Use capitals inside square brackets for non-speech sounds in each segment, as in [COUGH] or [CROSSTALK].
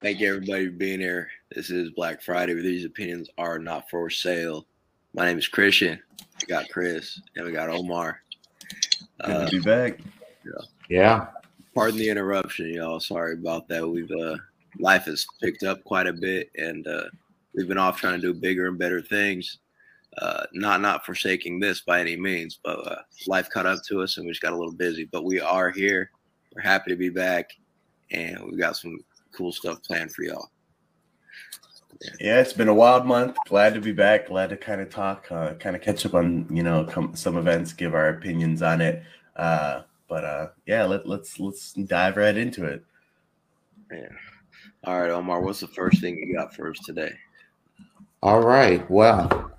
Thank you, everybody, for being here. This is Black Friday, where these opinions are not for sale. My name is Christian. We got Chris, and we got Omar. Good uh, to be back. Yeah. yeah. Pardon the interruption, y'all. Sorry about that. We've uh, life has picked up quite a bit, and uh, we've been off trying to do bigger and better things. Uh, not not forsaking this by any means, but uh, life caught up to us, and we just got a little busy. But we are here. We're happy to be back, and we got some cool stuff planned for y'all. Yeah. yeah, it's been a wild month. Glad to be back. Glad to kind of talk, uh, kind of catch up on you know com- some events, give our opinions on it. Uh, but uh, yeah, let, let's let's dive right into it. Yeah. All right, Omar. What's the first thing you got for us today? All right. Well,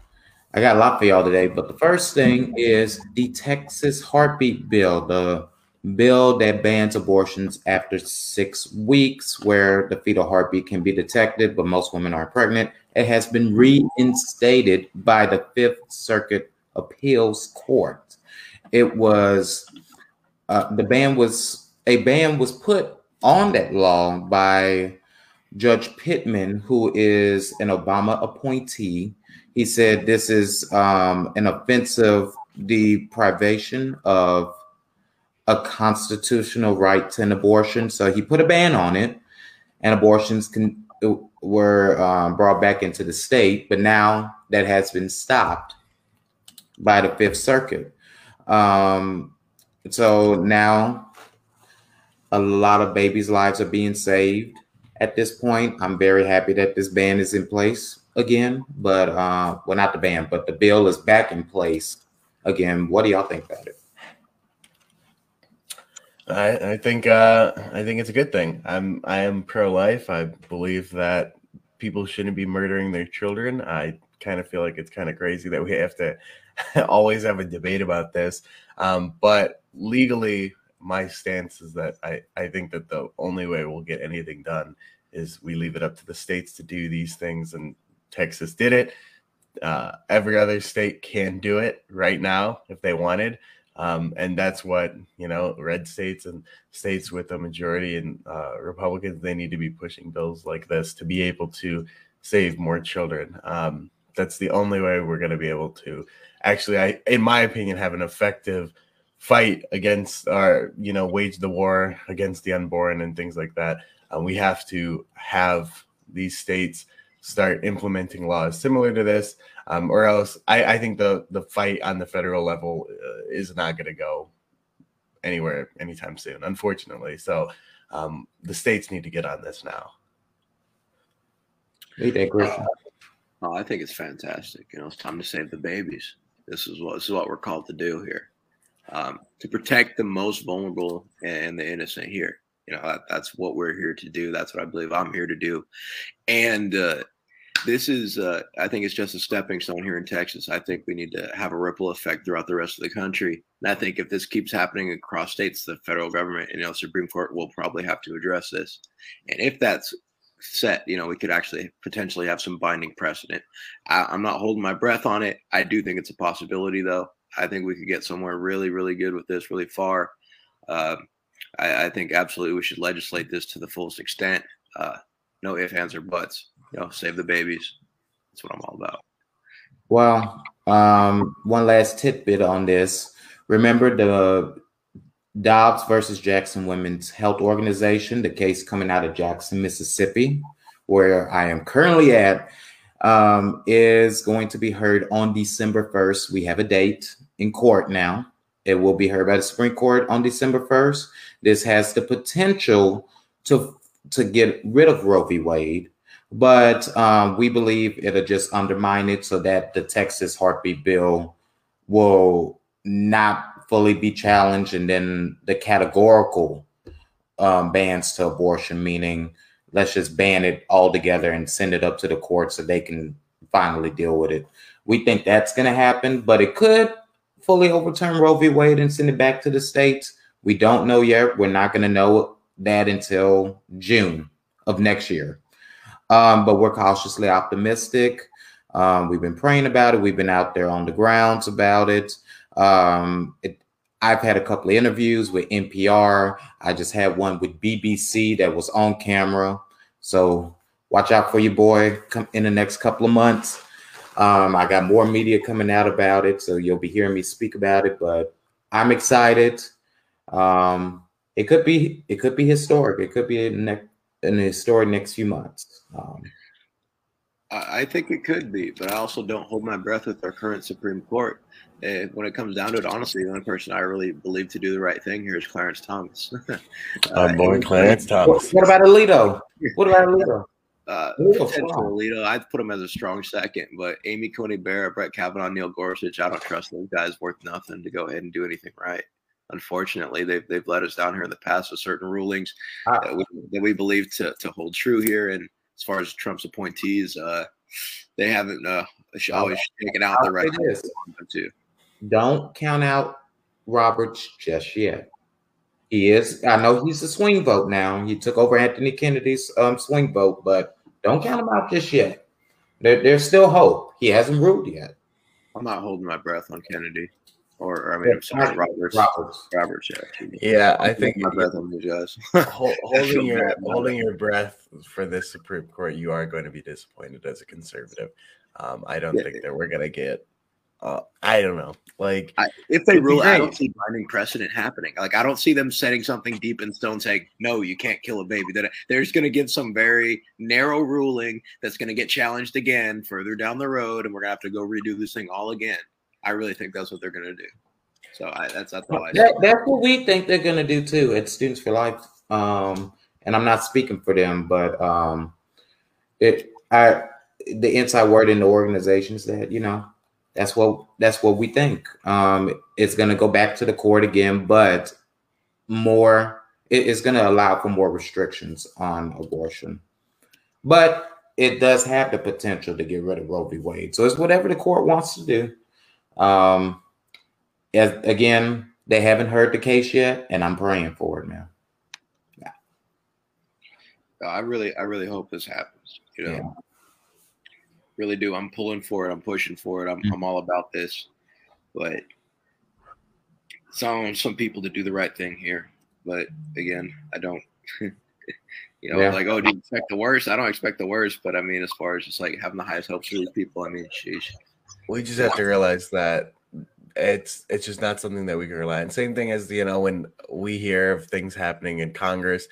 I got a lot for y'all today, but the first thing is the Texas heartbeat bill. The bill that bans abortions after six weeks, where the fetal heartbeat can be detected, but most women aren't pregnant. It has been reinstated by the Fifth Circuit Appeals Court. It was uh, the ban was a ban was put on that law by Judge Pitman, who is an Obama appointee. He said this is um, an offensive deprivation of a constitutional right to an abortion. So he put a ban on it, and abortions can were um, brought back into the state. But now that has been stopped by the Fifth Circuit. Um, so now a lot of babies' lives are being saved. At this point, I'm very happy that this ban is in place again. But uh, well, not the ban, but the bill is back in place again. What do y'all think about it? I, I think uh, I think it's a good thing. I'm I am pro life. I believe that people shouldn't be murdering their children. I kind of feel like it's kind of crazy that we have to [LAUGHS] always have a debate about this. Um, but legally, my stance is that I, I think that the only way we'll get anything done is we leave it up to the states to do these things. And Texas did it. Uh, every other state can do it right now if they wanted. Um, and that's what you know red states and states with a majority and uh, republicans they need to be pushing bills like this to be able to save more children. Um, that's the only way we're going to be able to actually i in my opinion have an effective fight against our you know wage the war against the unborn and things like that. Uh, we have to have these states start implementing laws similar to this um, or else I, I, think the the fight on the federal level uh, is not going to go anywhere anytime soon, unfortunately. So um, the states need to get on this now. Uh, oh, I think it's fantastic. You know, it's time to save the babies. This is what this is what we're called to do here, um, to protect the most vulnerable and the innocent here. You know, that, that's what we're here to do. That's what I believe I'm here to do. And uh, this is uh, i think it's just a stepping stone here in texas. I think we need to have a ripple effect throughout the rest of the country. And i think if this keeps happening across states the federal government and you know supreme court will probably have to address this. And if that's set you know we could actually potentially have some binding precedent. I, i'm not holding my breath on it. I do think it's a possibility though. I think we could get somewhere really really good with this really far. Uh, I, I, think absolutely we should legislate this to the fullest extent uh, no ifs ands or buts you know, save the babies. That's what I'm all about. Well, um, one last tidbit on this. Remember the Dobbs versus Jackson Women's Health Organization, the case coming out of Jackson, Mississippi, where I am currently at, um, is going to be heard on December 1st. We have a date in court now. It will be heard by the Supreme Court on December 1st. This has the potential to to get rid of Roe v. Wade but um, we believe it'll just undermine it so that the Texas heartbeat bill will not fully be challenged, and then the categorical um, bans to abortion, meaning let's just ban it altogether and send it up to the court so they can finally deal with it. We think that's going to happen, but it could fully overturn Roe v. Wade and send it back to the states. We don't know yet. We're not going to know that until June of next year. Um, but we're cautiously optimistic. Um, we've been praying about it. We've been out there on the grounds about it. Um, it I've had a couple of interviews with NPR. I just had one with BBC that was on camera. So watch out for your boy in the next couple of months. Um, I got more media coming out about it, so you'll be hearing me speak about it. But I'm excited. Um, it could be it could be historic. It could be a ne- an historic next few months. Um, I I think it could be, but I also don't hold my breath with our current Supreme Court. And when it comes down to it, honestly, the only person I really believe to do the right thing here is Clarence Thomas. [LAUGHS] Our boy and- Clarence what, Thomas. what about Alito? What about Alito? Uh, potential I'd put him as a strong second, but Amy Coney Barrett, Brett Kavanaugh, Neil Gorsuch, I don't trust those guys worth nothing to go ahead and do anything right. Unfortunately, they've they've let us down here in the past with certain rulings I- that we, that we believe to, to hold true here. And as far as Trump's appointees, uh, they haven't uh, always taken out the I'll right say this. to. Don't count out Roberts just yet. He is. I know he's a swing vote now. He took over Anthony Kennedy's um, swing vote, but don't count him out just yet. There, there's still hope. He hasn't ruled yet. I'm not holding my breath on Kennedy, or, or I mean, I'm sorry, Roberts. Roberts. Roberts, yeah. Yeah, I I'm think holding my breath on these guys. [LAUGHS] hol- [LAUGHS] holding your holding your breath for this Supreme Court, you are going to be disappointed as a conservative. Um, I don't Yeah. think that we're gonna get. Uh, I don't know. Like I, if they It'd rule, I don't see binding precedent happening. Like I don't see them setting something deep in stone saying, "No, you can't kill a baby." That they're just going to give some very narrow ruling that's going to get challenged again further down the road, and we're going to have to go redo this thing all again. I really think that's what they're going to do. So I, that's that's all I. That, that's what we think they're going to do too at Students for Life. Um, and I'm not speaking for them, but um, it I the inside word in the organization is that you know that's what that's what we think. Um, it's going to go back to the court again, but more it is going to allow for more restrictions on abortion, but it does have the potential to get rid of Roe v. Wade. So it's whatever the court wants to do. Um, as, again, they haven't heard the case yet, and I'm praying for it now. I really, I really hope this happens. You know, Yeah. Really do. I'm pulling for it. I'm pushing for it. I'm, Mhm. I'm all about this. But it's on some people to do the right thing here. But again, I don't. [LAUGHS] you know, Yeah. like oh, do you expect the worst? I don't expect the worst. But I mean, as far as just like having the highest hopes for these people, I mean, sheesh. we just have to realize that it's it's just not something that we can rely on. Same thing as you know when we hear of things happening in Congress.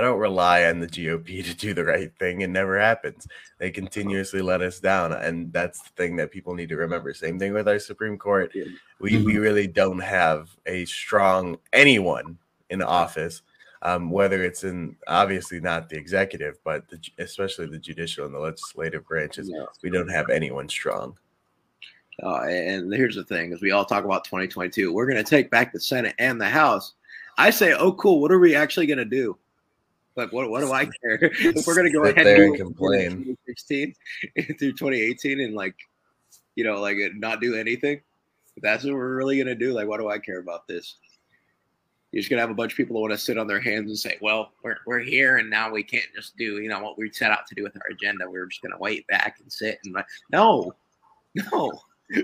I don't rely on the GOP [LAUGHS] to do the right thing. It never happens. They continuously let us down, and that's the thing that people need to remember. Same thing with our Supreme Court. Yeah. We we really don't have a strong anyone in office. Um, whether it's in obviously not the executive, but the, especially the judicial and the legislative branches, know? we don't have anyone strong. Uh, and here's the thing: is we all talk about 2022. We're going to take back the Senate and the House. I say, oh, cool. What are we actually going to do? Like, what? What do I [LAUGHS] care? [LAUGHS] if we're going to go ahead and complain. 2016 [LAUGHS] through 2018 and like, you know, like not do anything. If that's what we're really going to do. Like, what do I care about this? You're just gonna have a bunch of people that want to sit on their hands and say, "Well, we're we're here, and now we can't just do you know what we set out to do with our agenda. We are just gonna wait back and sit and like, no, no."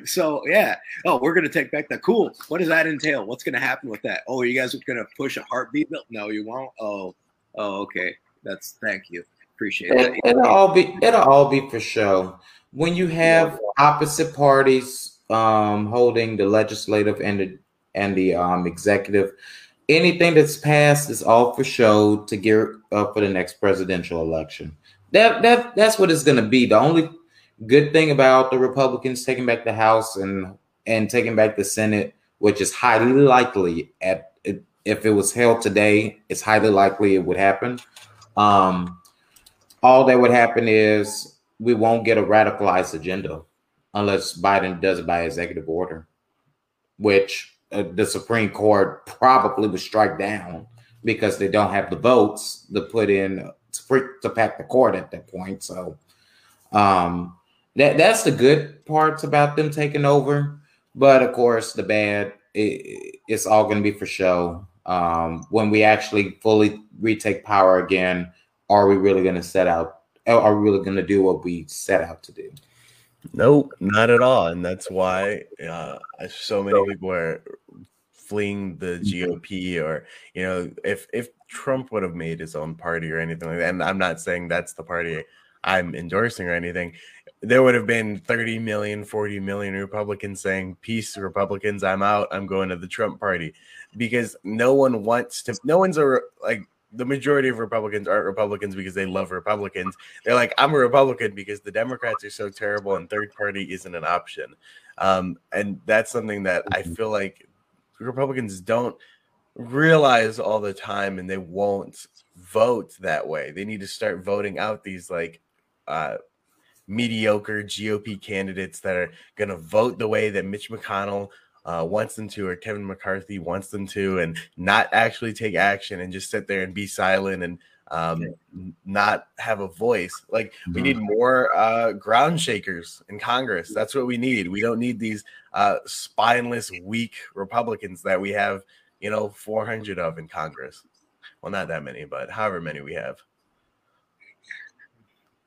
So yeah, oh, we're gonna take back the cool. What does that entail? What's gonna happen with that? Oh, you guys are gonna push a heartbeat bill? No, you won't. Oh, oh, okay. That's thank you. Appreciate It, that. it'll all be it'll all be for show. When you have opposite parties um, holding the legislative and the and the um, executive, anything that's passed is all for show to gear up for the next presidential election. That that that's what it's going to be. The only good thing about the Republicans taking back the House and and taking back the Senate, which is highly likely at if it was held today, it's highly likely it would happen. Um, all that would happen is we won't get a radicalized agenda unless Biden does it by executive order, which uh, the Supreme Court probably would strike down because they don't have the votes to put in to, to pack the court at that point. So um, that that's the good parts about them taking over, but of course the bad it, it's all going to be for show. Um, when we actually fully retake power again, are we really going to set out? Are we really going to do what we set out to do? Nope, not at all. And that's why uh, so many people are fleeing the GOP or you know if if Trump would have made his own party or anything like that and I'm not saying that's the party I'm endorsing or anything there would have been 30 million 40 million Republicans saying peace Republicans I'm out I'm going to the Trump party because no one wants to no one's a like the majority of Republicans aren't Republicans because they love Republicans. They're like, I'm a Republican because the Democrats are so terrible and third party isn't an option. Um, and that's something that I mm-hmm. feel like Republicans don't realize all the time and they won't vote that way. They need to start voting out these like uh, mediocre GOP candidates that are going to vote the way that Mitch McConnell uh, wants them to, or Kevin McCarthy wants them to, and not actually take action and just sit there and be silent and um, not have a voice. Like we need mm-hmm. more uh, ground shakers in Congress. That's what we need. We don't need these uh, spineless, weak Republicans that we have, you know, 400 of in Congress. Well, not that many, but however many we have.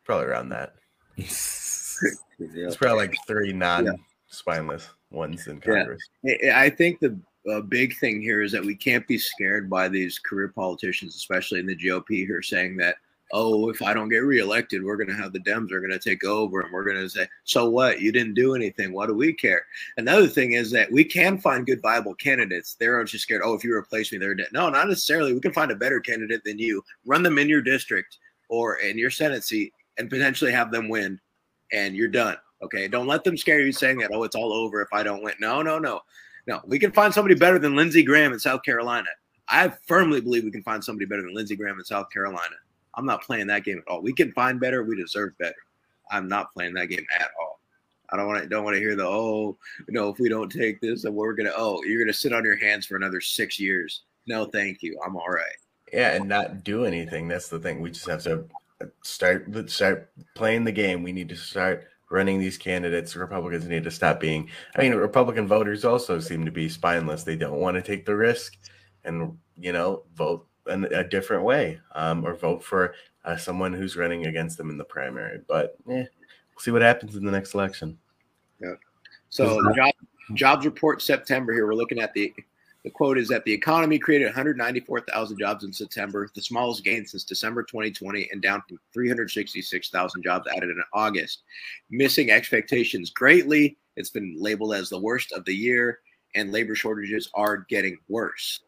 Probably around that. [LAUGHS] It's probably like three non-spineless ones in Congress. Yeah. I think the a big thing here is that we can't be scared by these career politicians, especially in the GOP, here saying that, oh, if I don't get reelected, we're going to have the Dems are going to take over and we're going to say, so what? You didn't do anything. What do we care? Another thing is that we can find good, viable candidates. They're just scared, oh, if you replace me, they're dead. No, not necessarily. We can find a better candidate than you, run them in your district or in your Senate seat, and potentially have them win, and you're done. Okay. Don't let them scare you saying that, oh, it's all over if I don't win. No, no, no. No, we can find somebody better than Lindsey Graham in South Carolina. I firmly believe we can find somebody better than Lindsey Graham in South Carolina. I'm not playing that game at all. We can find better. We deserve better. I'm not playing that game at all. I don't want to don't want to hear the oh you know if we don't take this and we're gonna oh you're gonna sit on your hands for another six years. No, thank you. I'm all right. Yeah, and not do anything. That's the thing. We just have to start start playing the game. We need to start running these candidates. Republicans need to stop being. I mean, Republican voters also seem to be spineless. They don't want to take the risk and you know vote in a different way um, or vote for uh, someone who's running against them in the primary. But eh, we'll see what happens in the next election. Yeah. So job, jobs report September here. We're looking at the the quote is that the economy created 194,000 jobs in September, the smallest gain since December 2020, and down from 366,000 jobs added in August. Missing expectations greatly. It's been labeled as the worst of the year, and labor shortages are getting worse.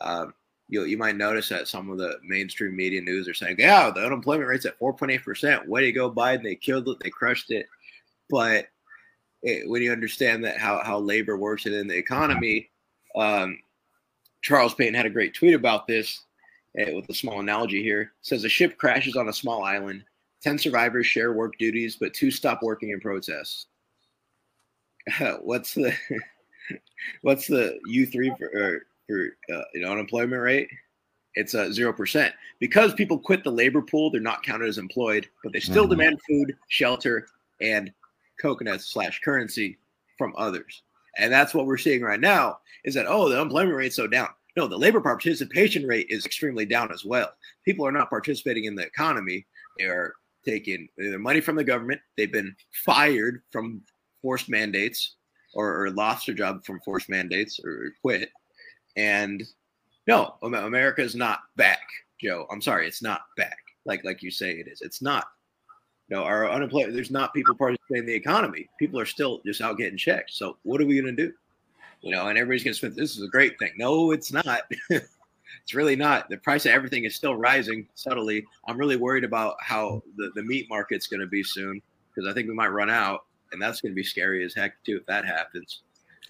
Um, you, you might notice that some of the mainstream media news are saying, yeah, the unemployment rate's at 4.8%. Way to go, Biden. They killed it. They crushed it. But it, when you understand that how, how labor works and in the economy, um, Charles Payton had a great tweet about this uh, with a small analogy here. It says a ship crashes on a small island. Ten survivors share work duties, but two stop working in protest. [LAUGHS] what's the [LAUGHS] what's the U three for, for uh, you know unemployment rate? It's a uh, zero percent because people quit the labor pool. They're not counted as employed, but they still mm-hmm. demand food, shelter, and coconuts slash currency from others. And that's what we're seeing right now is that, oh, the unemployment rate's so down. No, the labor participation rate is extremely down as well. People are not participating in the economy. They are taking their money from the government. They've been fired from forced mandates or, or lost their job from forced mandates or quit. And no, America is not back, Joe. I'm sorry, it's not back. Like like you say it is. It's not. No, our unemployment, there's not people participating in the economy. People are still just out getting checks. So what are we going to do? You know, and everybody's going to spend, this is a great thing. No, it's not. [LAUGHS] it's really not. The price of everything is still rising subtly. I'm really worried about how the, the meat market's going to be soon because I think we might run out. And that's going to be scary as heck, too, if that happens.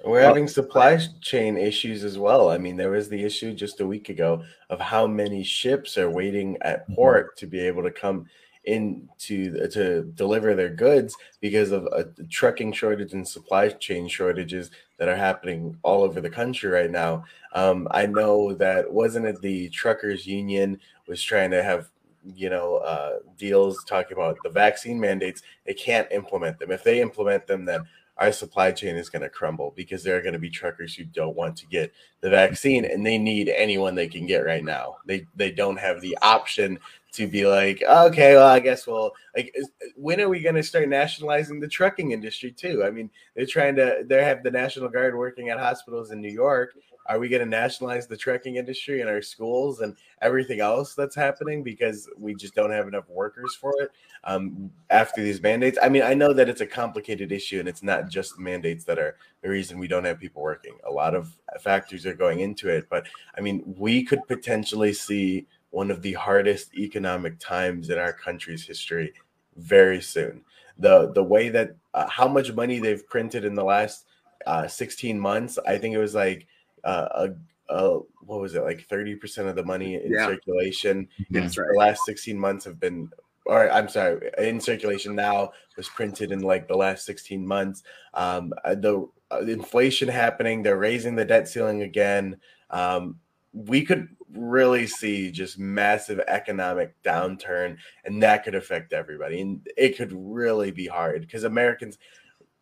We're having supply chain issues as well. I mean, there was the issue just a week ago of how many ships are waiting at mm-hmm. port to be able to come in to to deliver their goods because of a trucking shortage and supply chain shortages that are happening all over the country right now. Um, I know that wasn't it the truckers union was trying to have you know uh, deals talking about the vaccine mandates. They can't implement them. If they implement them, then our supply chain is going to crumble because there are going to be truckers who don't want to get the vaccine and they need anyone they can get right now. They they don't have the option to be like, okay, well, I guess we'll like. When are we going to start nationalizing the trucking industry too? I mean, they're trying to. They have the National Guard working at hospitals in New York. Are we going to nationalize the trucking industry in our schools and everything else that's happening because we just don't have enough workers for it um, after these mandates? I mean, I know that it's a complicated issue and it's not just mandates that are the reason we don't have people working. A lot of factors are going into it, but I mean, we could potentially see one of the hardest economic times in our country's history very soon. The the way that uh, how much money they've printed in the last uh, 16 months, I think it was like uh, a, a what was it like 30% of the money in yeah. circulation That's right. the last 16 months have been or I'm sorry, in circulation now was printed in like the last 16 months. Um, uh, the uh, inflation happening, they're raising the debt ceiling again. Um, we could really see just massive economic downturn and that could affect everybody and it could really be hard because americans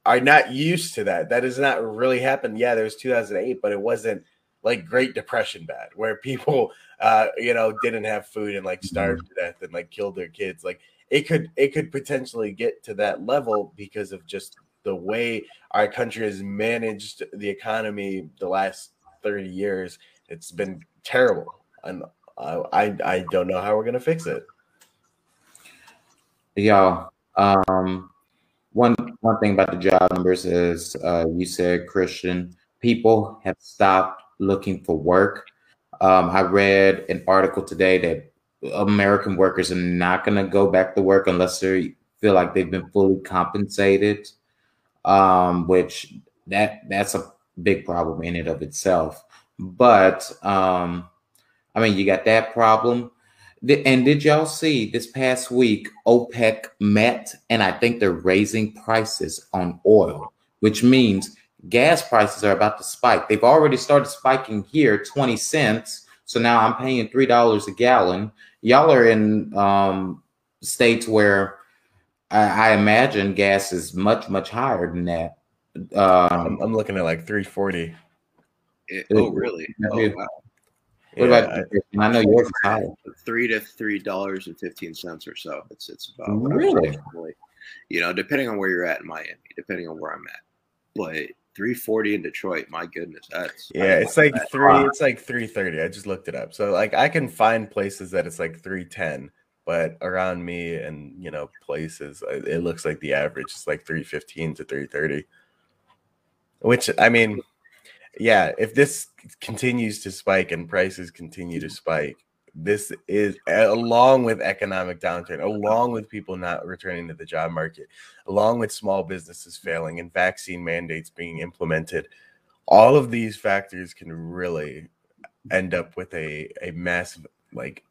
are not used to that. That has not really happened. Yeah there was 2008 but it wasn't like great depression bad where [LAUGHS] people uh you know didn't have food and like starved to death and like killed their kids. Like it could it could potentially get to that level because of just the way our country has managed the economy the last 30 years. It's been terrible, and I I don't know how we're gonna fix it. Yeah. Um, one one thing about the job numbers is uh, you said Christian people have stopped looking for work. Um, I read an article today that American workers are not going to go back to work unless they feel like they've been fully compensated, um, which that that's a big problem in and of itself. But um, I mean, you got that problem. And did y'all see this past week OPEC met and I think they're raising prices on oil, which means gas prices are about to spike. They've already started spiking here 20 cents. So now I'm paying $3 a gallon. Y'all are in um, states where I, I, imagine gas is much, much higher than that. Um, I'm looking at like 340. It, oh, really? Oh, wow. What yeah, about I, I know yours is higher. Three to three dollars and fifteen cents or so. It's it's about really, you know, depending on where you're at in Miami, depending on where I'm at. But 340 in Detroit, my goodness, that's yeah, it's like that. three, it's like 330. I just looked it up. So like I can find places that it's like 310, but around me and you know, places uh, it looks like the average is like 315 to 330. Which I mean yeah, if this continues to spike and prices continue to spike, this is along with economic downturn, along with people not returning to the job market, along with small businesses failing and vaccine mandates being implemented. All of these factors can really end up with a, a massive, like,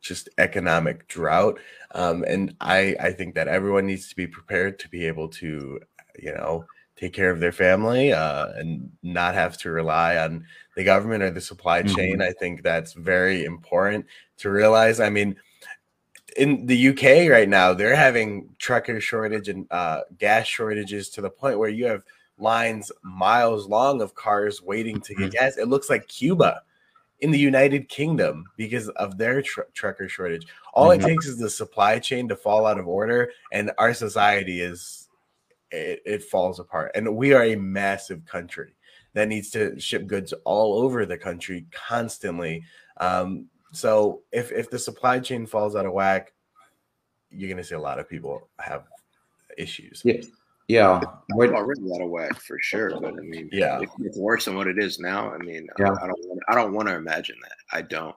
just economic drought. Um, and I, I think that everyone needs to be prepared to be able to, you know, take care of their family uh, and not have to rely on the government or the supply chain. Mm-hmm. I think that's very important to realize. I mean, in the UK right now, they're having trucker shortage and uh, gas shortages to the point where you have lines miles long of cars waiting to get mm-hmm. gas. It looks like Cuba in the United Kingdom because of their tr- trucker shortage. All mm-hmm. it takes is the supply chain to fall out of order, and our society is it, it falls apart. And we are a massive country that needs to ship goods all over the country constantly. Um, so if if the supply chain falls out of whack, you're gonna see a lot of people have issues. Yeah. Yeah, we're already out of whack for sure. But I mean, yeah, it's worse than what it is now. I mean, yeah. I, I don't, want, I don't want to imagine that. I don't.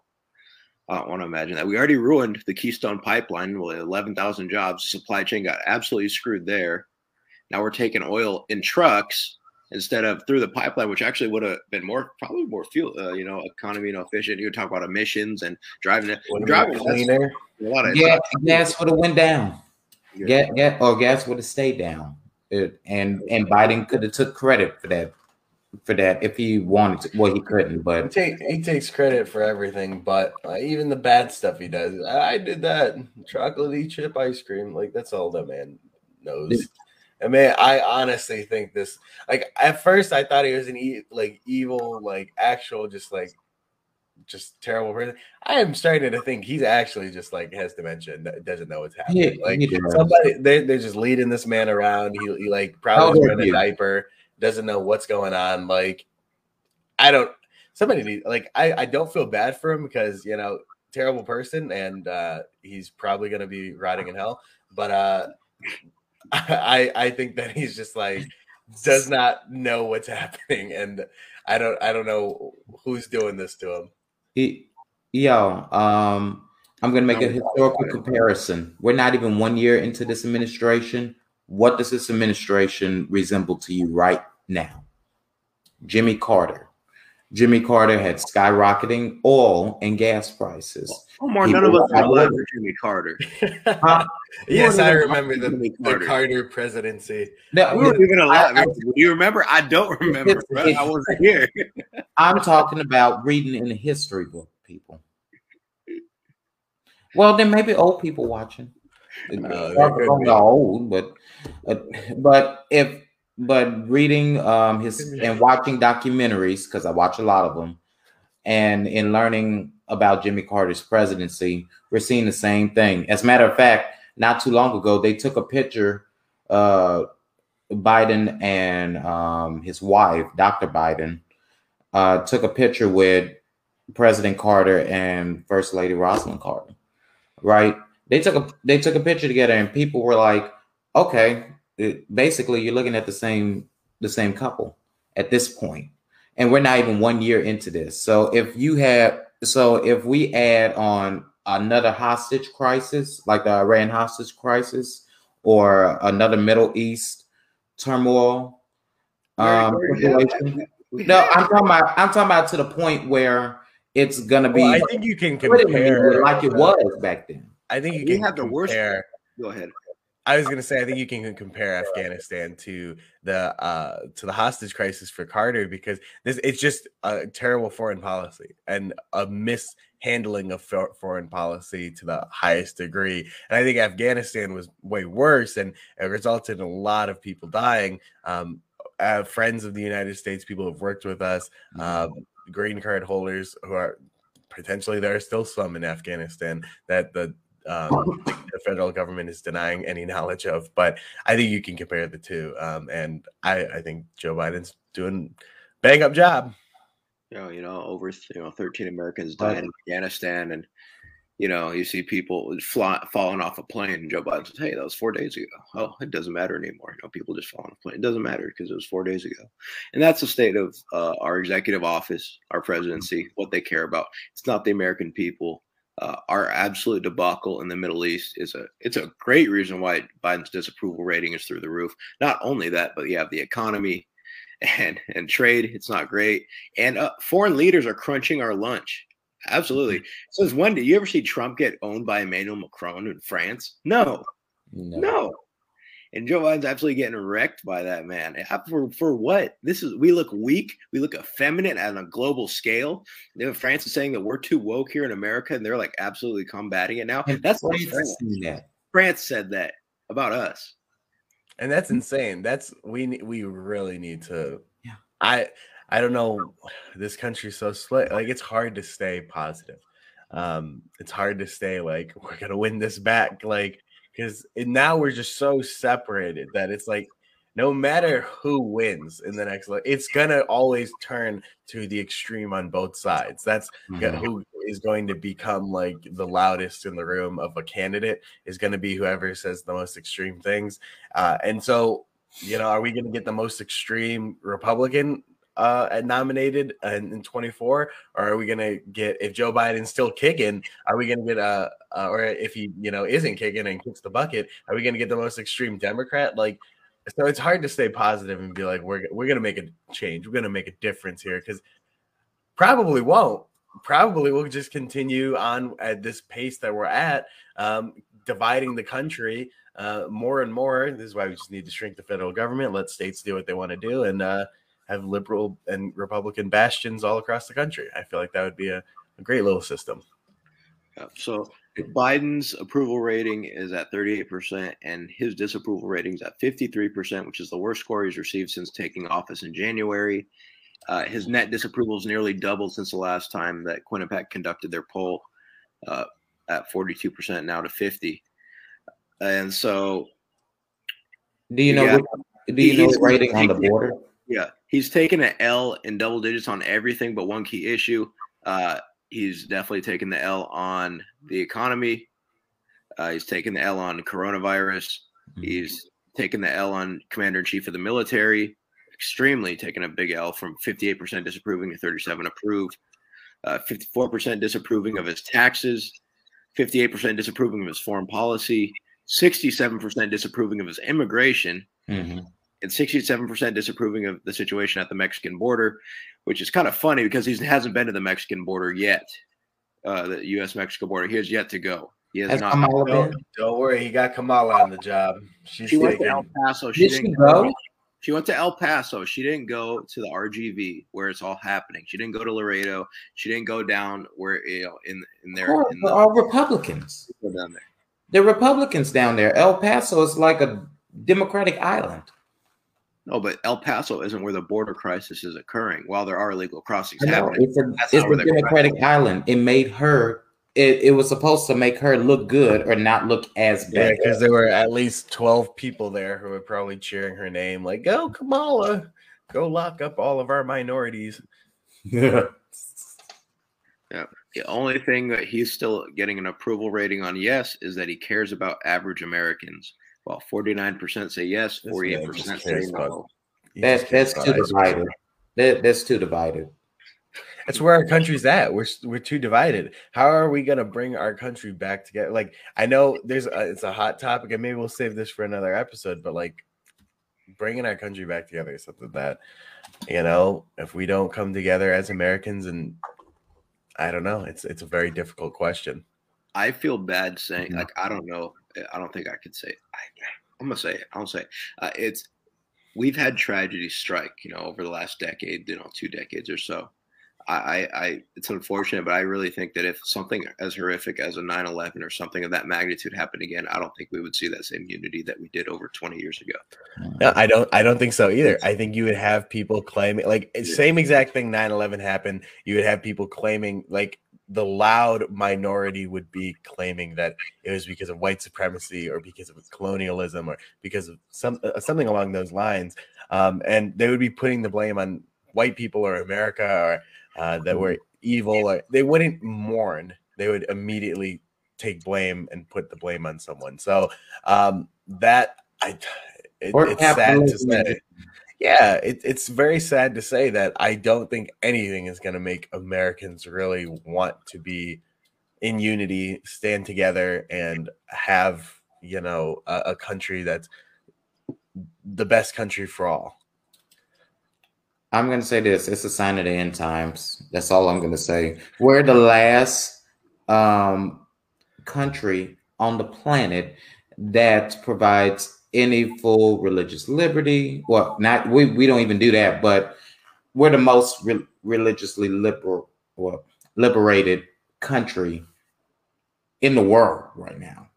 I don't want to imagine that. We already ruined the Keystone Pipeline with 11,000 jobs. The supply chain got absolutely screwed there. Now we're taking oil in trucks instead of through the pipeline, which actually would have been more probably more fuel, uh, you know, economy and efficient. You talk about emissions and driving it, driving cleaner. A lot of yeah, gas would have went down. Yeah, yeah, or gas would have stayed down. It, and and Biden could have took credit for that for that if he wanted to. Well, he couldn't, but he, take, he takes credit for everything, but uh, even the bad stuff he does. I, I did that chocolatey chip ice cream. Like that's all that man knows And man, I honestly think this. Like at first, I thought he was an e- like evil, like actual, just like just terrible person. I am starting to think he's actually just like has dementia and doesn't know what's happening. Yeah, like somebody, they they're just leading this man around. He, he like probably wearing a diaper, doesn't know what's going on. Like I don't. Somebody need like I I don't feel bad for him because you know terrible person and uh he's probably gonna be rotting in hell. But uh I I think that he's just like does not know what's [LAUGHS] happening and I don't I don't know who's doing this to him. He- Yo, um, I'm gonna make a historical comparison. We're not even one year into this administration. What does this administration resemble to you right now? Jimmy Carter. Jimmy Carter had skyrocketing oil and gas prices. Omar, He none of us are not alive living. for Jimmy Carter. Huh? [LAUGHS] yes, I remember the, Jimmy the Carter. Carter presidency. No, We weren't even alive. I- I- Do you remember? I don't remember. It's- bro. it's- I wasn't here. [LAUGHS] I'm talking about reading in a history book, people. Well, then maybe old people watching. Uh, Not they old, but uh, but if but reading um his and watching documentaries because I watch a lot of them, and in learning about Jimmy Carter's presidency, we're seeing the same thing. As a matter of fact, not too long ago, they took a picture. Uh, Biden and um, his wife, Dr. Biden, uh, took a picture with President Carter and First Lady Rosalynn Carter. Right? They took a they took a picture together, and people were like, "Okay, it- basically, you're looking at the same the same couple at this. And we're not even one year into this. So if you have so if we add on another hostage crisis, like the Iran hostage crisis, or another Middle East turmoil, um, situation. No, I'm talking about. I'm talking about to the point where it's gonna be Well, I think you can compare like it was back then. I think you We can have the worst- compare. Go ahead. I was gonna say I think you can compare Afghanistan to the uh to the hostage crisis for Carter because this it's just a terrible foreign policy and a mishandling of for- foreign policy to the highest degree. And I think Afghanistan was way worse and it resulted in a lot of people dying. Um, uh, friends of the United States, people who've worked with us, um, green card holders who are potentially there are still some in Afghanistan that the um, the federal government is denying any knowledge of. But I think you can compare the two, um, and I, I think Joe Biden's doing bang up job. You know, you know, over you know, 13 Americans died in Afghanistan, and you know, you see people fly, falling off a plane. And Joe Biden says, "Hey, that was four days ago. Oh, it doesn't matter anymore. You know, people just fall on a plane. It doesn't matter because it was four days ago." And that's the state of uh, our executive office, our presidency, what they care about. It's not the American people. Uh, our absolute debacle in the Middle East is a it's a great reason why Biden's disapproval rating is through the roof. Not only that, but you have the economy [LAUGHS] and and trade. It's not great, and uh, foreign leaders are crunching our lunch. Absolutely. Since when did you ever see Trump get owned by Emmanuel Macron in France? No, No. no. And Joe Biden's absolutely getting wrecked by that man. For for what? This is we look weak. We look effeminate on a global scale. You know, France is saying that we're too woke here in America, and they're like absolutely combating it now. And That's what France France, has that. France said that about us. and that's insane. That's we we really need to. Yeah. I I don't know. This country's so split. Like it's hard to stay positive. Um, it's hard to stay like [LAUGHS] we're gonna win this back. Like because now we're just so separated that it's like no matter who wins in the next, it's gonna always turn to the extreme on both sides. That's Mhm. who is going to become like the loudest in the room of a candidate is going to be whoever says the most extreme things. Uh, and so, you know, are we going to get the most extreme Republican uh, nominated in, in 24, or are we going to get if Joe Biden's still kicking? Are we going to get a, uh, or if he you know isn't kicking and kicks the bucket, are we going to get the most extreme Democrat? Like. So it's hard to stay positive and be like, we're we're gonna make a change, we're gonna make a difference here, because probably won't probably we'll just continue on at this pace that we're at, um, dividing the country uh, more and more. This is why we just need to shrink the federal government, let states do what they want to do, and uh, have liberal and Republican bastions all across the country. I feel like that would be a, a great little system. Uh, so Biden's approval rating is at 38%, and his disapproval rating is at 53%, which is the worst score he's received since taking office in January. Uh, his net disapproval has nearly doubled since the last time that Quinnipiac conducted their poll, uh, at 42% now to 50. And so, Do you know? Yeah. What, do you know He's his rating on the taking- border? Yeah, he's taken an L in double digits on everything but one key issue. Uh, he's definitely taken the L on the economy. Uh, he's taken the L on coronavirus. He's taken the L on commander in chief of the military. Extremely taken a big L from 58% disapproving to 37 approved. Uh, 54% disapproving of his taxes. 58% disapproving of his foreign policy. 67% disapproving of his immigration Mhm. And 67% disapproving of the situation at the Mexican border, which is kind of funny because he hasn't been to the Mexican border yet. Uh, the U.S. Mexico border. He has yet to go. He has Has not. Kamala Don't, been? don't worry, he got Kamala on the job. She's She went to. El Paso. She Did didn't go? She went to El Paso. She didn't go to the RGV where it's all happening. She didn't go to Laredo. She didn't go down where you know in in there. course, In they're the, all Republicans. down there. They're Republicans down there. El Paso is like a Democratic island. No, but El Paso isn't where the border crisis is occurring. While there are illegal crossings I know, happening, it's a, it's a they're Democratic island. It made her. It, it was supposed to make her look good or not look as Yeah, bad. because there were at least 12 people there who were probably cheering her name, like, go Kamala, go lock up all of our minorities. [LAUGHS] Yeah. The only thing that he's still getting an approval rating on yes is that he cares about average Americans. While 49% say yes, 48% say no. about- He That's that's too divided. That, that's too divided. That's where our country's at. We're we're too divided. How are we gonna bring our country back together? Like I know there's a, it's a hot topic, and maybe we'll save this for another episode. But like bringing our country back together is something that you know if we don't come together as Americans, and I don't know, it's it's a very difficult question. I feel bad saying, Mhm. like, I don't know. I don't think I could say it. I, I'm to say it. I'll say it. Uh, it's, we've had tragedies strike, you know, over the last decade, you know, two decades or so. I, I, it's unfortunate, but I really think that if something as horrific as a 9 11 or something of that magnitude happened again, I don't think we would see that same unity that we did over 20 years ago. No, I don't. I don't think so either. I think you would have people claiming like Yeah. same exact thing. 9-11 happened. You would have people claiming like the loud minority would be claiming that it was because of white supremacy or because of colonialism or because of some uh, something along those lines. Um, and they would be putting the blame on white people or America or uh, that were evil. Or they wouldn't mourn. They would immediately take blame and put the blame on someone. So um, that I. It, it's sad to say. Yeah, it, it's very sad to say that I don't think anything is going to make Americans really want to be in unity, stand together, and have you know a, a country that's the best country for all. I'm going to say this: it's a sign of the end times. That's all I'm going to say. We're the last um, country on the planet that provides any full religious liberty. Well, not we we don't even do that, but we're the most re- religiously liberal, well, liberated country in the world right now.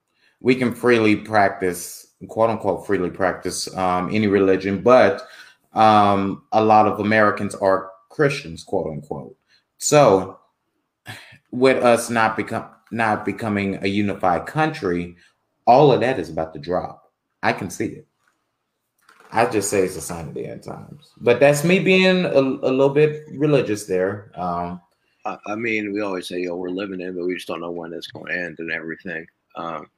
We can freely practice, quote unquote, freely practice um, any religion, but um, a lot of Americans are Christians, quote unquote. So, with us not become not becoming a unified country, all of that is about to drop. I can see it. I just say it's a sign of the end times, but that's me being a, a little bit religious there. Um, I, I mean, we always say, yo, we're living in, but we just don't know when it's going to end and everything. Um,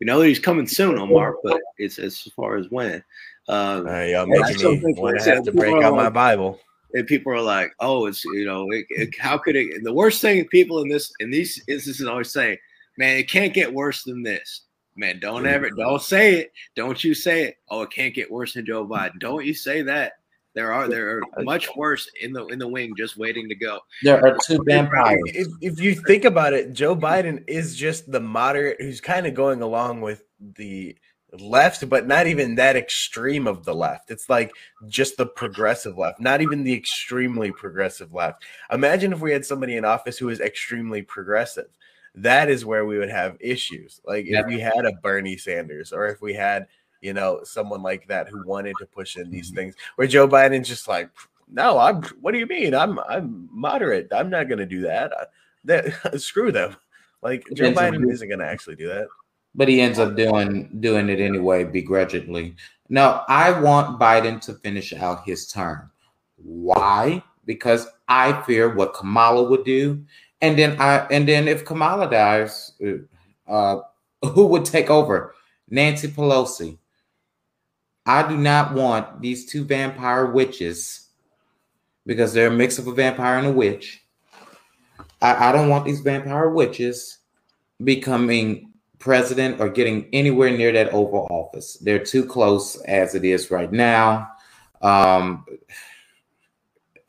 we know that he's coming soon, Omar, but it's as far as when. Um, Uh, y'all making me want to have to break out my Bible. and people are like, "Oh, it's you know, it, it, how could it?" And the worst thing people in this in these instances always say, "Man, it can't get worse than this." Man, don't ever, don't say it. Don't you say it. Oh, it can't get worse than Joe Biden. Don't you say that. There are there are much worse in the in the wing, just waiting to go. there are two vampires. If, if you think about it, Joe Biden is just the moderate who's kind of going along with the left, but not even that extreme of the left. It's like just the progressive left, not even the extremely progressive left. Imagine if we had somebody in office who was extremely progressive. That is where we would have issues. Like if we had a Bernie Sanders or if we had, you know, someone like that who wanted to push in these mm-hmm. things, where Joe Biden's just like, no, I'm. What do you mean? I'm I'm moderate. I'm not going to do that. that [LAUGHS] screw them. Like Joe Biden isn't going to actually do that. But he ends up doing doing it anyway, begrudgingly. Now, I want Biden to finish out his term. Why? Because I fear what Kamala would do, and then I and then if Kamala dies, uh, who would take over? Nancy Pelosi. I do not want these two vampire witches because they're a mix of a vampire and a witch. I, I don't want these vampire witches becoming president or getting anywhere near that Oval Office. They're too close as it is right now. Um,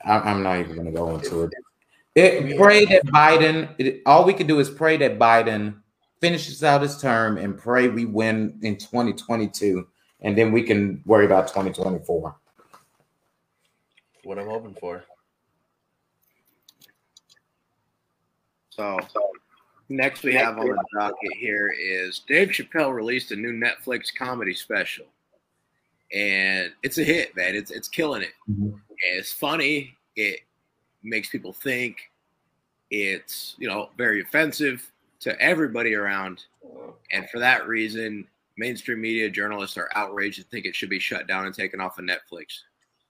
I, am not even going to go into it. It. Pray that Biden. It, all we can do is pray that Biden finishes out his term and pray we win in 2022, and then we can worry about 2024. What I'm hoping for. So, next we have on the docket here is Dave Chappelle released a new Netflix comedy special, and it's a hit, man. It's it's killing it. Mm-hmm. It's funny. It makes people think. It's you know very offensive to everybody around, and for that reason, mainstream media journalists are outraged and think it should be shut down and taken off of Netflix,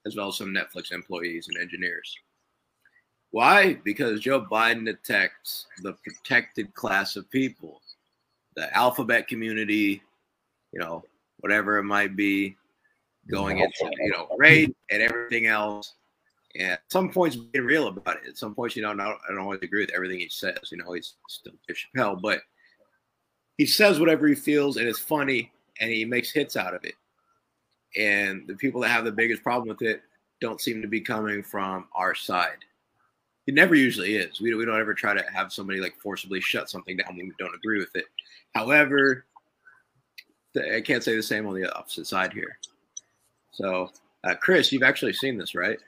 as well as some Netflix employees and engineers. Why? Because Joe Biden attacks the protected class of people, the alphabet community, you know, whatever it might be, going into, you know, race and everything else. And at some points, be real about it. At some points, you know, I don't always agree with everything he says. You know, he's still Dave Chappelle, but he says whatever he feels, and it's funny, and he makes hits out of it. And the people that have the biggest problem with it don't seem to be coming from our side. It never usually is. We, we don't ever try to have somebody like forcibly shut something down when we don't agree with it. However, I can't say the same on the opposite side here. So, uh, Chris, you've actually seen this, right?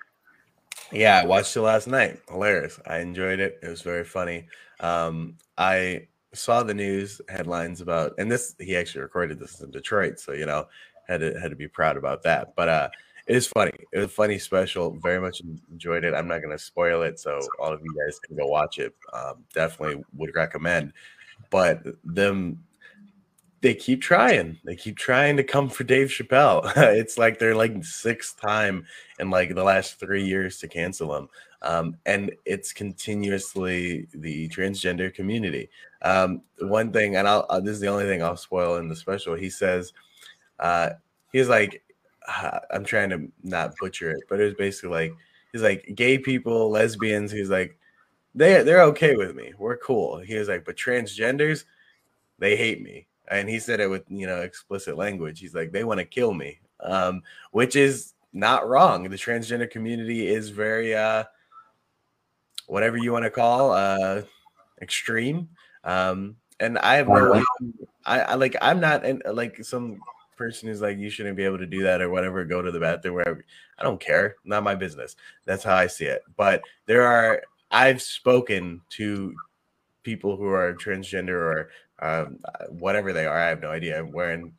Yeah, I watched it last night. Hilarious. I enjoyed it. It was very funny. Um, I saw the news headlines about, and this he actually recorded this in Detroit, so you know had to had to be proud about that. But uh, it is funny. It was a funny special. Very much enjoyed it. I'm not going to spoil it, so all of you guys can go watch it. Um, definitely would recommend. But them, they keep trying. They keep trying to come for Dave Chappelle. [LAUGHS] it's like they're like sixth time in like the last three years to cancel him. Um, and it's continuously the transgender community. Um, one thing, and I'll, uh, this is the only thing I'll spoil in the special. He says, uh, he's like, [SIGHS] I'm trying to not butcher it, but it was basically like he's like gay people, lesbians. He's like they they're okay with me. We're cool. He was like, but transgenders, they hate me. And he said it with you know explicit language. He's like, they want to kill me, um, which is not wrong. The transgender community is very uh, whatever you want to call uh, extreme. Um, and I have no, I, I like I'm not in, like some person is like, you shouldn't be able to do that or whatever, go to the bathroom, wherever. I don't care. Not my business. That's how I see it. But there are, I've spoken to people who are transgender or um, whatever they are. I have no idea. I'm wearing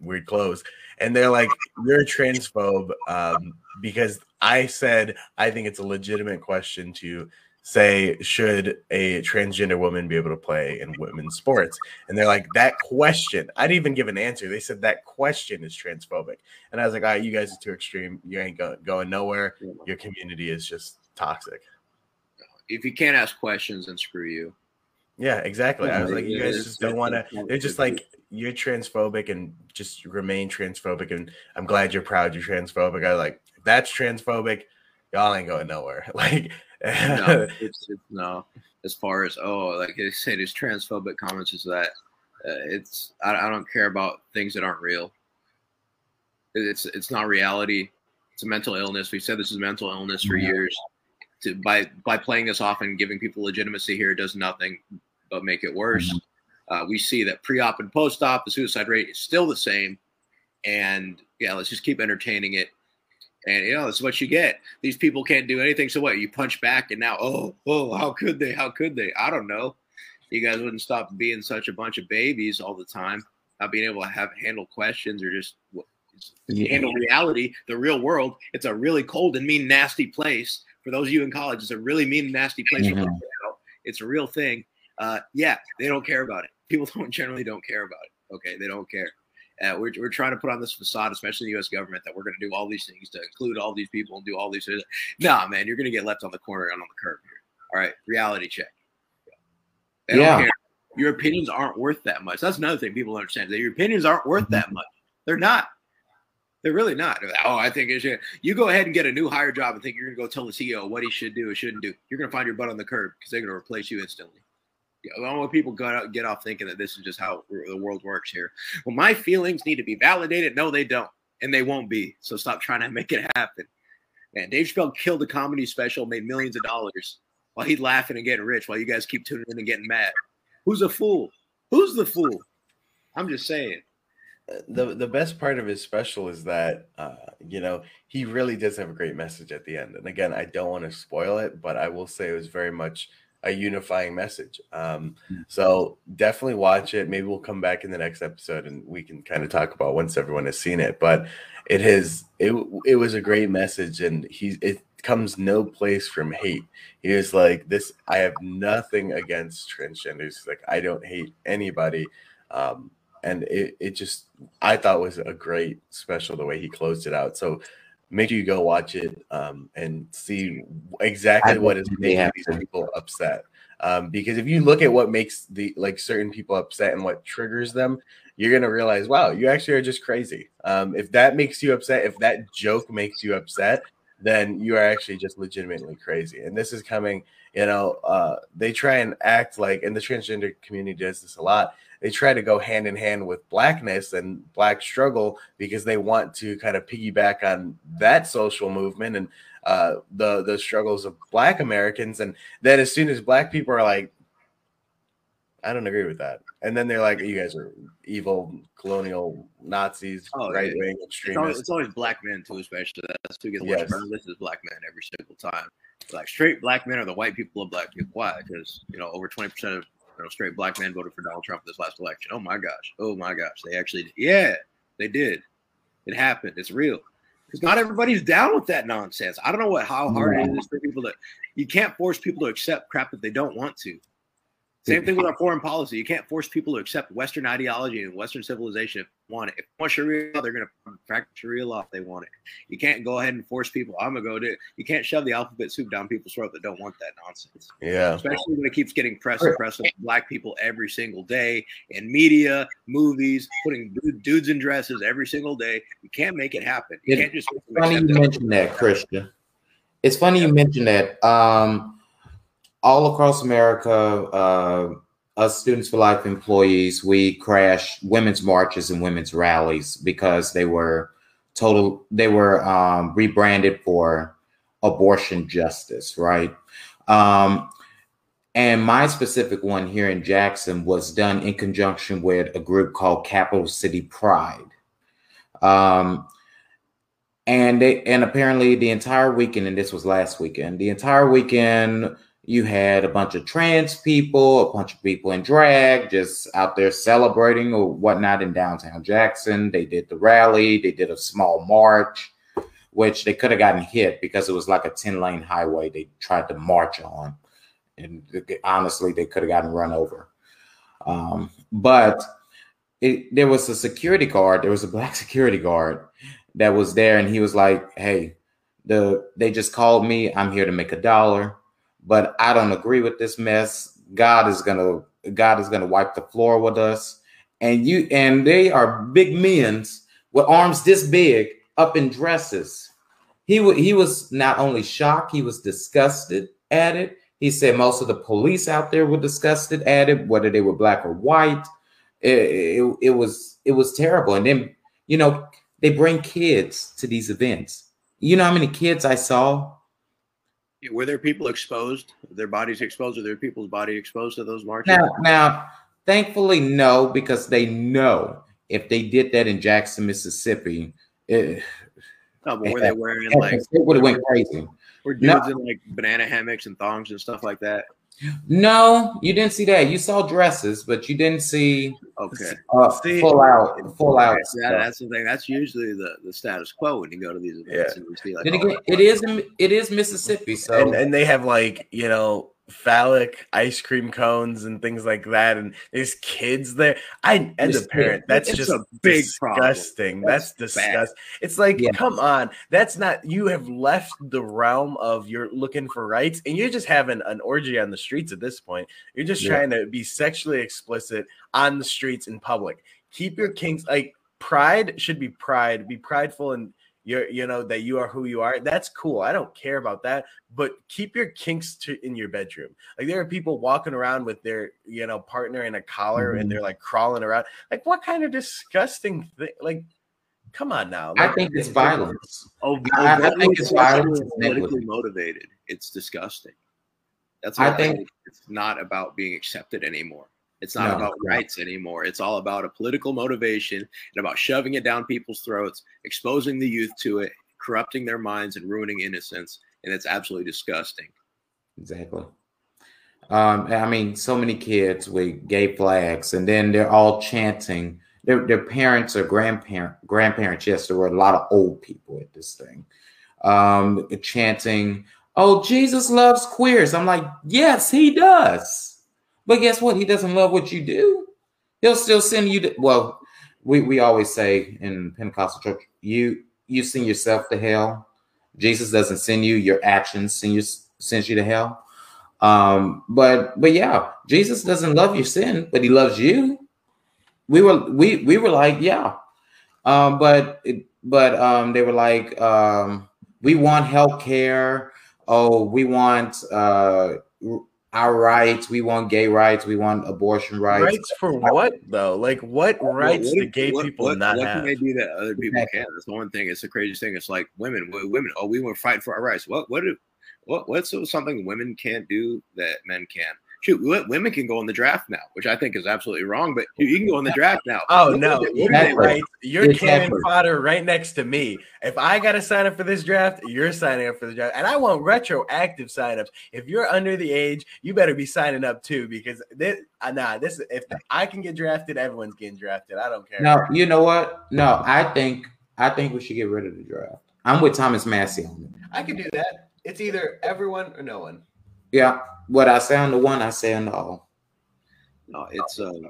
weird clothes. And they're like, you're a transphobe um, because I said, I think it's a legitimate question to say should a transgender woman be able to play in women's sports and they're like that question i didn't even give an answer they said that question is transphobic and i was like all right you guys are too extreme you ain't go- going nowhere your community is just toxic if you can't ask questions then screw you yeah exactly yeah, i was like you guys just don't want to they're just like you're transphobic and just remain transphobic and i'm glad you're proud you're transphobic i like that's transphobic y'all ain't going nowhere [LAUGHS] like no, [LAUGHS] it's, it's, no. As far as oh, like I said, his transphobic comments is that uh, it's I, I don't care about things that aren't real. It's it's not reality. It's a mental illness. We've said this is mental illness for years. To, by by playing this off and giving people legitimacy here does nothing but make it worse. Mm-hmm. Uh, we see that pre-op and post-op, the suicide rate is still the same. And yeah, let's just keep entertaining it and you know, that's what you get. These people can't do anything. So what? You punch back, and now, oh, oh, how could they? How could they? I don't know. you guys wouldn't stop being such a bunch of babies all the time, not being able to have handle questions or just yeah. handle reality, the real world. It's a really cold and mean, nasty place. For those of you in college, it's a really mean, nasty place. Mm-hmm. It's a real thing. Uh, yeah, they don't care about it. People [LAUGHS] don't generally don't care about it. Okay, they don't care. Uh, we're, we're trying to put on this facade, especially the U.S. government, that we're going to do all these things to include all these people and do all these things. Nah, man, you're going to get left on the corner and on the curb here. All right, reality check. They yeah. Your opinions aren't worth that much. That's another thing people understand. That your opinions aren't worth mm-hmm. that much. They're not. They're really not. Like, oh, I think it should. You go ahead and get a new hire job and think you're going to go tell the CEO what he should do or shouldn't do. You're going to find your butt on the curb because they're going to replace you instantly. I don't want people out, get off thinking that this is just how the world works here. Well, my feelings need to be validated. No, they don't. And they won't be. So stop trying to [LAUGHS] make it happen. Man, Dave Chappelle killed a comedy special, made millions of dollars while he's laughing and getting rich while you guys keep tuning in and getting mad. Who's a fool? Who's the fool? I'm just saying. The the best part of his special is that uh, you know he really does have a great message at the end. And again, I don't want to spoil it, but I will say it was very much a unifying message. Um, hmm. so definitely watch it. Maybe we'll come back in the next episode and we can kind of talk about once everyone has seen it. But it has it it was a great message, and he it comes no place from hate. He is like this. I have nothing against transgenders. Like I don't hate anybody. Um, and it, it just I thought was a great special the way he closed it out. So make sure you go watch it um, and see exactly what is making these people upset. Um, because if you look at what makes the like certain people upset and what triggers them, you're gonna realize, wow, you actually are just crazy. Um, if that makes you upset, if that joke makes you upset, then you are actually just legitimately crazy. And this is coming, you know, uh, they try and act like, and the transgender community does this a lot. They try to go hand in hand with blackness and black struggle because they want to kind of piggyback on that social movement and uh, the the struggles of black Americans. And then as soon as black people are like, I don't agree with that. And then they're like, you guys are evil colonial Nazis, oh, right wing yeah. extremists. It's always, it's always, black men too, especially. That's who gets yes. This is black men every single time. Like straight black men are the white people of black people. Why? Because you know over twenty percent of know, straight black man voted for Donald Trump this last election. Oh my gosh. Oh my gosh. They actually, yeah, they did. It happened. It's real. Because not everybody's down with that nonsense. I don't know what how hard it is for people to. You can't force people to accept crap that they don't want to. Same thing with our foreign policy. You can't force people to accept Western ideology and Western civilization if they want it. If they want Sharia law, they're going to practice Sharia law if they want it. You can't go ahead and force people. I'm going to go do it. You can't shove the alphabet soup down people's throat that don't want that nonsense. Yeah. Especially when it keeps getting press and press with black people every single day in media, movies, putting dudes in dresses every single day. You can't make it happen. You it's can't just. Funny you mentioned that, Christian. It's funny you mentioned that. Um, all across America, uh, us Students for Life employees, we crashed women's marches and women's rallies because they were total, they were um, rebranded for abortion justice, right? Um, and my specific one here in Jackson was done in conjunction with a group called Capital City Pride. Um, and they and apparently the entire weekend, and this was last weekend, the entire weekend you had a bunch of trans people, a bunch of people in drag just out there celebrating or whatnot in downtown Jackson. They did the rally, they did a small march, which they could have gotten hit because it was like a 10 lane highway they tried to march on. And honestly, they could have gotten run over. Um, but it, there was a security guard, there was a black [LAUGHS] security guard that was there, and he was like, Hey, the they just called me. I'm here to make a dollar but I don't agree with this mess. God is gonna God is gonna wipe the floor with us. And you and they are big men with arms this big up in dresses. He w- he was not only shocked, he was disgusted at it. He said most of the police out there were disgusted at it, whether they were black or white. It, it, it was it was terrible. And then you know they bring kids to these events. You know how many kids I saw were there people exposed? Their bodies exposed? Or their people's body exposed to those marches? Now, now, thankfully, no, because they know if they did that in Jackson, Mississippi, it, no, but were they [LAUGHS] wearing like it would have went crazy? Were dudes no. in like banana hammocks and thongs and stuff like that? No, you didn't see that. You saw dresses, but you didn't see Okay, uh, See- full out, full out. that, that's the thing. That's usually the, the status quo when you go to these events and you see like, Then oh, again, it is it is Mississippi, so and, and they have like you know phallic ice cream cones and things like that and there's kids there i as a parent that's just a big problem. disgusting that's, That's disgusting it's like Yeah. come on that's not you have left the realm of you're looking for rights and you're just having an orgy on the streets at this point you're just Yeah. trying to be sexually explicit on the streets in public keep your kinks like pride should be pride be prideful and you're you know that you are who you are that's cool i don't care about that but keep your kinks to in your bedroom like there are people walking around with their you know partner in a collar Mhm. and they're like crawling around like what kind of disgusting thing like come on now I think it's violence. oh, I- I overtly think it's violence politically motivated. It's disgusting. That's I why I think- think it's not about being accepted anymore. It's not No, about no. rights anymore. It's all about a political motivation and about shoving it down people's throats, exposing the youth to it, corrupting their minds, and ruining innocence. And it's absolutely disgusting. Exactly. Um, I mean, so many kids with gay flags, and then they're all chanting. Their their parents or grandparent grandparents. Yes, there were a lot of old people at this thing, um, chanting, "Oh, Jesus loves queers." I'm like, yes, he does. But guess what? He doesn't love what you do. He'll still send you to. Well, we we always say in Pentecostal church, you you send yourself to hell. Jesus doesn't send you. Your actions send you sends you to hell. Um, but but yeah, Jesus doesn't love your sin, but he loves you. We were we we were like, yeah. Um, but but um they were like, um, we want health care. Oh, we want uh our rights, we want gay rights, we want abortion rights. rights for what though like what rights What- do gay what- people what, not what have can they do that other people Exactly. can't? That's the one thing. It's the craziest thing. It's like women, women. Oh, we were fighting for our rights. What? What? do- What? What's something women can't do that men can? Shoot, women can go in the draft now, which I think is absolutely wrong. But you, you can go in the draft now. Oh What- no, what- you what- got Exactly. right. You're Exactly. cannon fodder right next to me. If I gotta sign up for this draft, you're signing up for the draft, and I want retroactive signups. If you're under the age, you better be signing up too, because this, uh, nah, this if I can get drafted, everyone's getting drafted. I don't care. No, you know what? No, I think I think we should get rid of the draft. I'm with Thomas Massie on it. I can do that. It's either everyone or no one. Yeah, what I say on the one, I say on the all. No, it's um,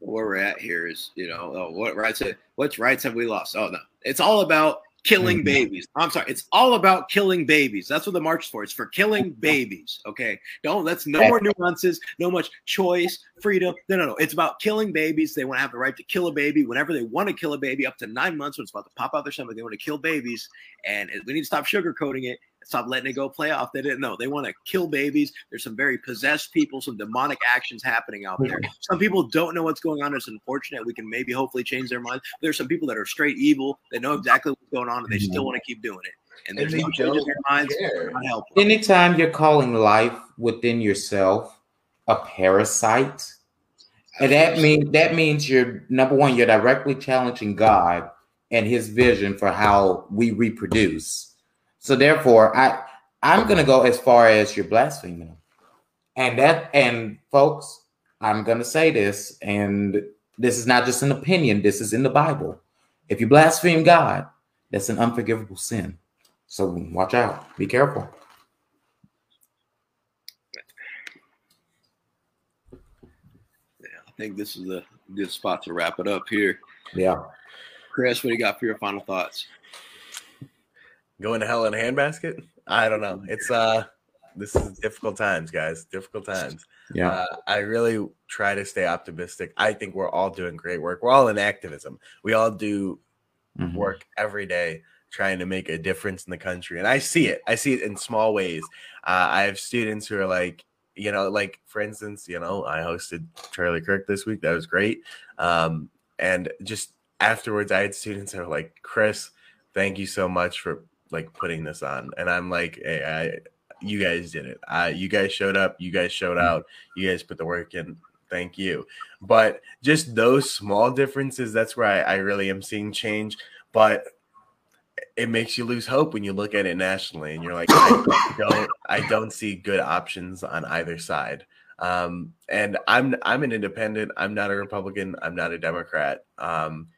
where we're at here is you know oh, what rights what rights have we lost? Oh no, it's all about killing Mhm. babies. I'm sorry, it's all about killing babies. That's what the march is for. It's for killing babies. Okay, don't let's no more nuances, no much choice, freedom. No, no, no. It's about killing babies. They want to have the right to kill a baby whenever they want to kill a baby, up to nine months when it's about to pop out their stomach. They want to kill babies, and we need to stop sugarcoating it. Stop letting it go play off. They didn't know. They want to kill babies. There's some very possessed people, some demonic actions happening out there. Some people don't know what's going on. It's unfortunate. We can maybe hopefully change their mind. There's some people that are straight evil. They know exactly what's going on and they still want to keep doing it. And there's And no change in their minds. care. Not. Anytime you're calling life within yourself a parasite, and that means that means you're number one, you're directly challenging God and His vision for how we reproduce. So therefore, I I'm gonna go as far as you're blaspheming. And that and folks, I'm gonna say this, and this is not just an opinion, this is in the Bible. If you blaspheme God, that's an unforgivable sin. So watch out, be careful. Yeah, I think this is a good spot to wrap it up here. Yeah. Chris, what do you got for your final thoughts? Going to hell in a handbasket? I don't know. It's uh, this is difficult times, guys. Difficult times. Yeah. Uh, I really try to stay optimistic. I think we're all doing great work. We're all in activism. We all do Mhm. work every day trying to make a difference in the country. And I see it. I see it in small ways. Uh, I have students who are like, you know, like for instance, you know, I hosted Charlie Kirk this week. That was great. Um, and just afterwards, I had students that were like, Chris, thank you so much for like putting this on. And I'm like, hey, I, you guys did it. Uh, you guys showed up. You guys showed out. You guys put the work in. Thank you. But just those small differences, that's where I, I really am seeing change. But it makes you lose hope when you look at it nationally and you're like I [COUGHS] don't I don't see good options on either side. Um, and I'm I'm an independent. I'm not a Republican. I'm not a Democrat. Um,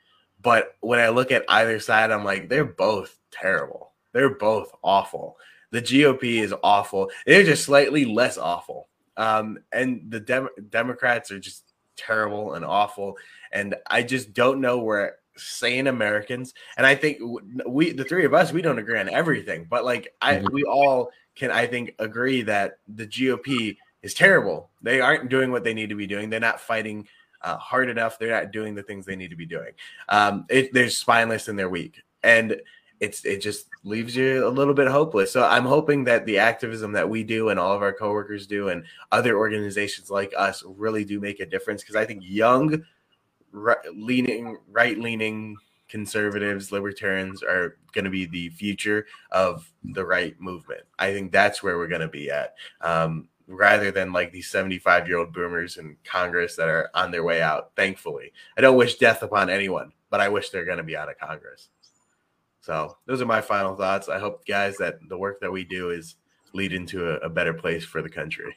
but when I look at either side, I'm like they're both terrible. They're both awful. The GOP is awful. They're just slightly less awful. Um, and the Dem- Democrats are just terrible and awful. And I just don't know where sane Americans, and I think we, the three of us, we don't agree on everything, but like I, mm-hmm. we all can, I think, agree that the GOP is terrible. They aren't doing what they need to be doing. They're not fighting uh, hard enough. They're not doing the things they need to be doing. Um, it, they're spineless and they're weak, and it's it just leaves you a little bit hopeless. So I'm hoping that the activism that we do and all of our coworkers do and other organizations like us really do make a difference because I think young right leaning right leaning conservatives, libertarians are going to be the future of the right movement. I think that's where we're going to be at. Um, rather than like these 75 year old boomers in Congress that are on their way out, thankfully. I don't wish death upon anyone, but I wish they're going to be out of Congress. So those are my final thoughts. I hope, guys, that the work that we do is lead into a, a better place for the country.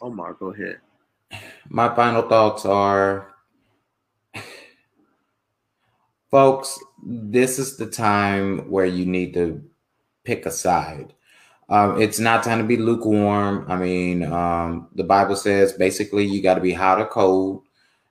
Omar, go ahead my final thoughts are folks, this is the time where you need to pick a side. Um, it's not time to be lukewarm. I mean, um, the Bible says basically you got to be hot or cold.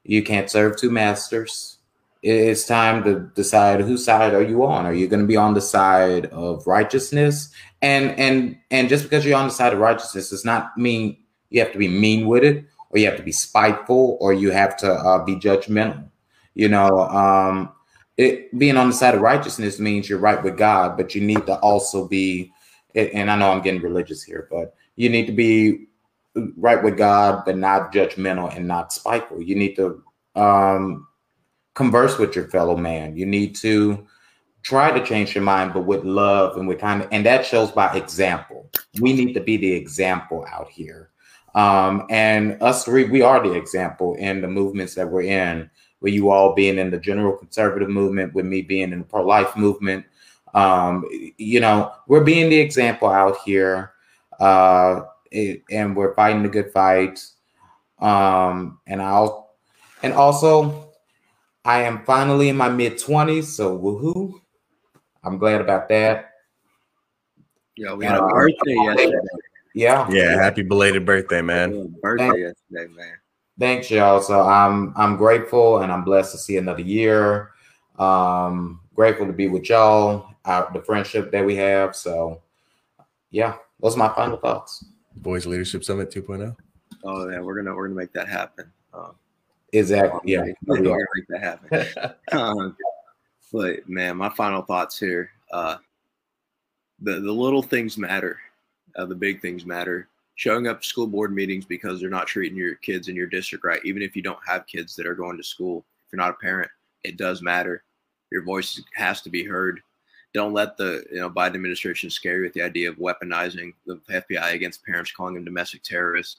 You can't serve two masters. It's time to decide whose side are you on. Are you going to be on the side of righteousness? And and and just because you're on the side of righteousness does not mean you have to be mean with it or you have to be spiteful, or you have to uh, be judgmental. You know, um, it being on the side of righteousness means you're right with God, but you need to also be, and I know I'm getting religious here, but you need to be right with God, but not judgmental and not spiteful. You need to um, converse with your fellow man. You need to try to change your mind, but with love and with kind and that shows by example. We need to be the example out here. Um, and us three, we are the example in the movements that we're in, with you all being in the general conservative movement, with me being in the pro life movement. Um, you know, we're being the example out here, uh, and we're fighting the good fight. Um, and I'll, and also, I am finally in my mid 20s, so woohoo. I'm glad about that. Yeah, we had a uh, birthday yesterday. Yeah. Yeah. Happy belated birthday, man. Birthday Thanks. yesterday, man. Thanks, y'all. So I'm I'm grateful and I'm blessed to see another year. Um, grateful to be with y'all, uh, the friendship that we have. So yeah, those are my final thoughts. Boys Leadership Summit 2.0. Oh yeah, we're gonna we're gonna make that happen. Um, exactly. Yeah, we're make that happen. um, but man, my final thoughts here. Uh, the the little things matter uh, the big things matter. Showing up to school board meetings because they're not treating your kids in your district right, even if you don't have kids that are going to school. If you're not a parent, it does matter. Your voice has to be heard. Don't let the you know Biden administration scare you with the idea of weaponizing the FBI against parents, calling them domestic terrorists.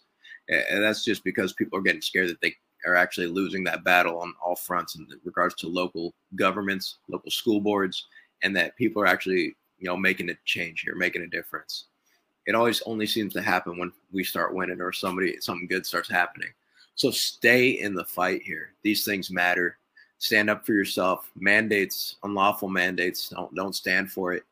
And that's just because people are getting scared that they are actually losing that battle on all fronts in regards to local governments, local school boards, and that people are actually you know making a change here, making a difference it always only seems to happen when we start winning or somebody something good starts happening. So stay in the fight here. These things matter. Stand up for yourself. Mandates, unlawful mandates, don't don't stand for it.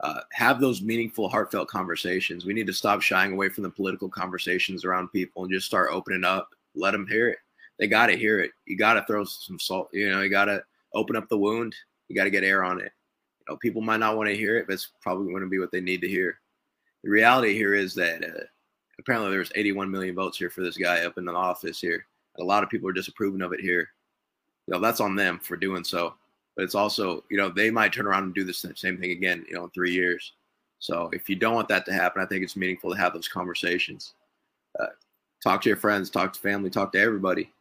Uh, have those meaningful, heartfelt conversations. We need to stop shying away from the political conversations around people and just start opening up. Let them hear it. They got to hear it. You got to throw some salt. You know, you got to open up the wound. You got to get air on it. You know, people might not want to hear it, but it's probably going to be what they need to hear the reality here is that uh, apparently there's 81 million votes here for this guy up in the office here. And a lot of people are disapproving of it here. You know, that's on them for doing so. But it's also, you know, they might turn around and do the same thing again, you know, in three years. So if you don't want that to happen, I think it's meaningful to have those conversations. Uh, talk to your friends, talk to family, talk to everybody.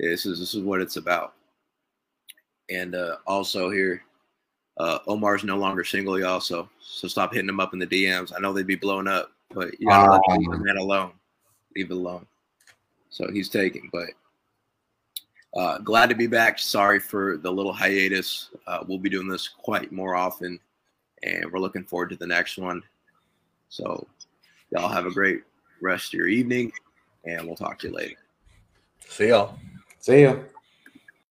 This is this is what it's about. And uh, also here, uh, Omar's no longer single, y'all. So so stop hitting him up in the DMs. I know they'd be blown up, but you gotta um, let the man alone. Leave it alone. So he's taking, but uh, glad to be back. Sorry for the little hiatus. Uh, we'll be doing this quite more often, and we're looking forward to the next one. So, y'all have a great rest of your evening, and we'll talk to you later. See y'all. See ya.